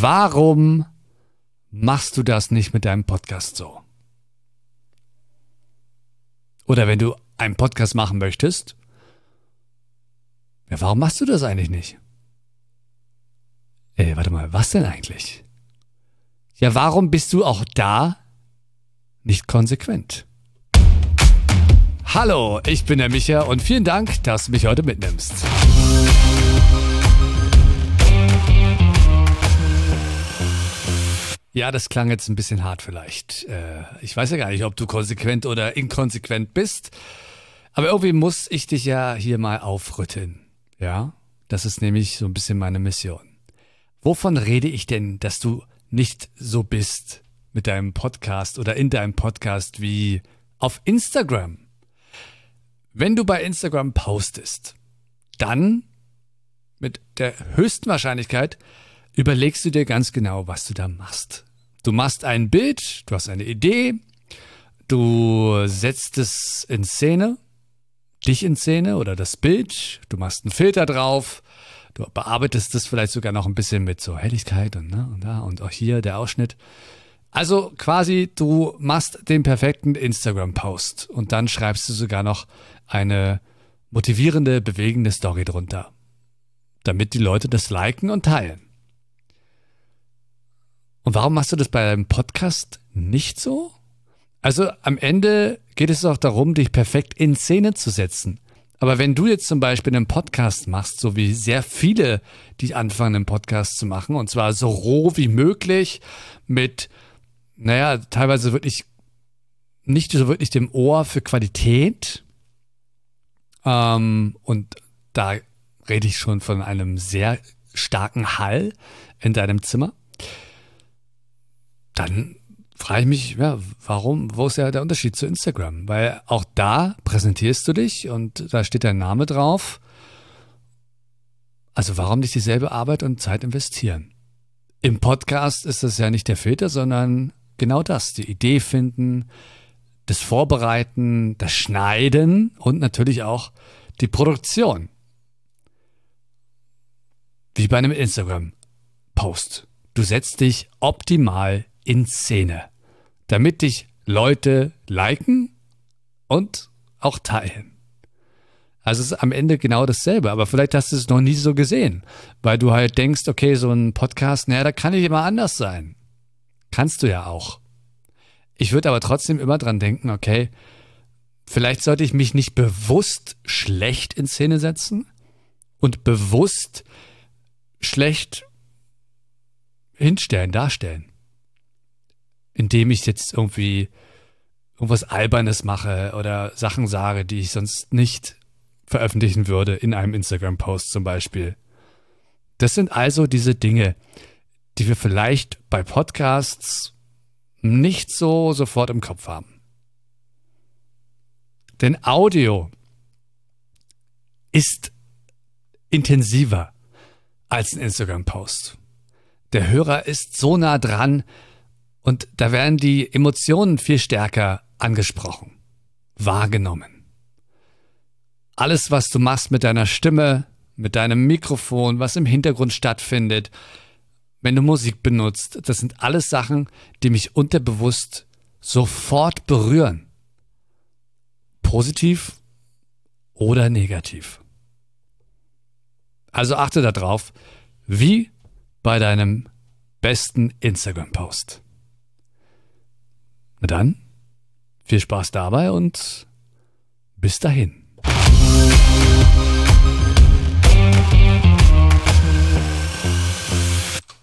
Warum machst du das nicht mit deinem Podcast so? Oder wenn du einen Podcast machen möchtest, ja, warum machst du das eigentlich nicht? Ey, warte mal, was denn eigentlich? Ja, warum bist du auch da nicht konsequent? Hallo, ich bin der Micha und vielen Dank, dass du mich heute mitnimmst. Ja, das klang jetzt ein bisschen hart vielleicht. Äh, ich weiß ja gar nicht, ob du konsequent oder inkonsequent bist. Aber irgendwie muss ich dich ja hier mal aufrütteln. Ja, das ist nämlich so ein bisschen meine Mission. Wovon rede ich denn, dass du nicht so bist mit deinem Podcast oder in deinem Podcast wie auf Instagram? Wenn du bei Instagram postest, dann mit der höchsten Wahrscheinlichkeit überlegst du dir ganz genau, was du da machst. Du machst ein Bild, du hast eine Idee, du setzt es in Szene, dich in Szene oder das Bild, du machst einen Filter drauf, du bearbeitest es vielleicht sogar noch ein bisschen mit so Helligkeit und, ne, und da und auch hier der Ausschnitt. Also quasi, du machst den perfekten Instagram-Post und dann schreibst du sogar noch eine motivierende, bewegende Story drunter, damit die Leute das liken und teilen. Und warum machst du das bei deinem Podcast nicht so? Also am Ende geht es auch darum, dich perfekt in Szene zu setzen. Aber wenn du jetzt zum Beispiel einen Podcast machst, so wie sehr viele, die anfangen, einen Podcast zu machen, und zwar so roh wie möglich, mit, naja, teilweise wirklich nicht so wirklich dem Ohr für Qualität, ähm, und da rede ich schon von einem sehr starken Hall in deinem Zimmer dann frage ich mich, ja, warum, wo ist ja der Unterschied zu Instagram? Weil auch da präsentierst du dich und da steht dein Name drauf. Also warum nicht dieselbe Arbeit und Zeit investieren? Im Podcast ist das ja nicht der Filter, sondern genau das, die Idee finden, das Vorbereiten, das Schneiden und natürlich auch die Produktion. Wie bei einem Instagram-Post. Du setzt dich optimal in Szene, damit dich Leute liken und auch teilen. Also es ist am Ende genau dasselbe, aber vielleicht hast du es noch nie so gesehen, weil du halt denkst, okay, so ein Podcast, naja, da kann ich immer anders sein. Kannst du ja auch. Ich würde aber trotzdem immer dran denken, okay, vielleicht sollte ich mich nicht bewusst schlecht in Szene setzen und bewusst schlecht hinstellen, darstellen indem ich jetzt irgendwie irgendwas Albernes mache oder Sachen sage, die ich sonst nicht veröffentlichen würde in einem Instagram-Post zum Beispiel. Das sind also diese Dinge, die wir vielleicht bei Podcasts nicht so sofort im Kopf haben. Denn Audio ist intensiver als ein Instagram-Post. Der Hörer ist so nah dran, und da werden die Emotionen viel stärker angesprochen, wahrgenommen. Alles, was du machst mit deiner Stimme, mit deinem Mikrofon, was im Hintergrund stattfindet, wenn du Musik benutzt, das sind alles Sachen, die mich unterbewusst sofort berühren. Positiv oder negativ. Also achte darauf, wie bei deinem besten Instagram-Post. Na dann, viel Spaß dabei und bis dahin.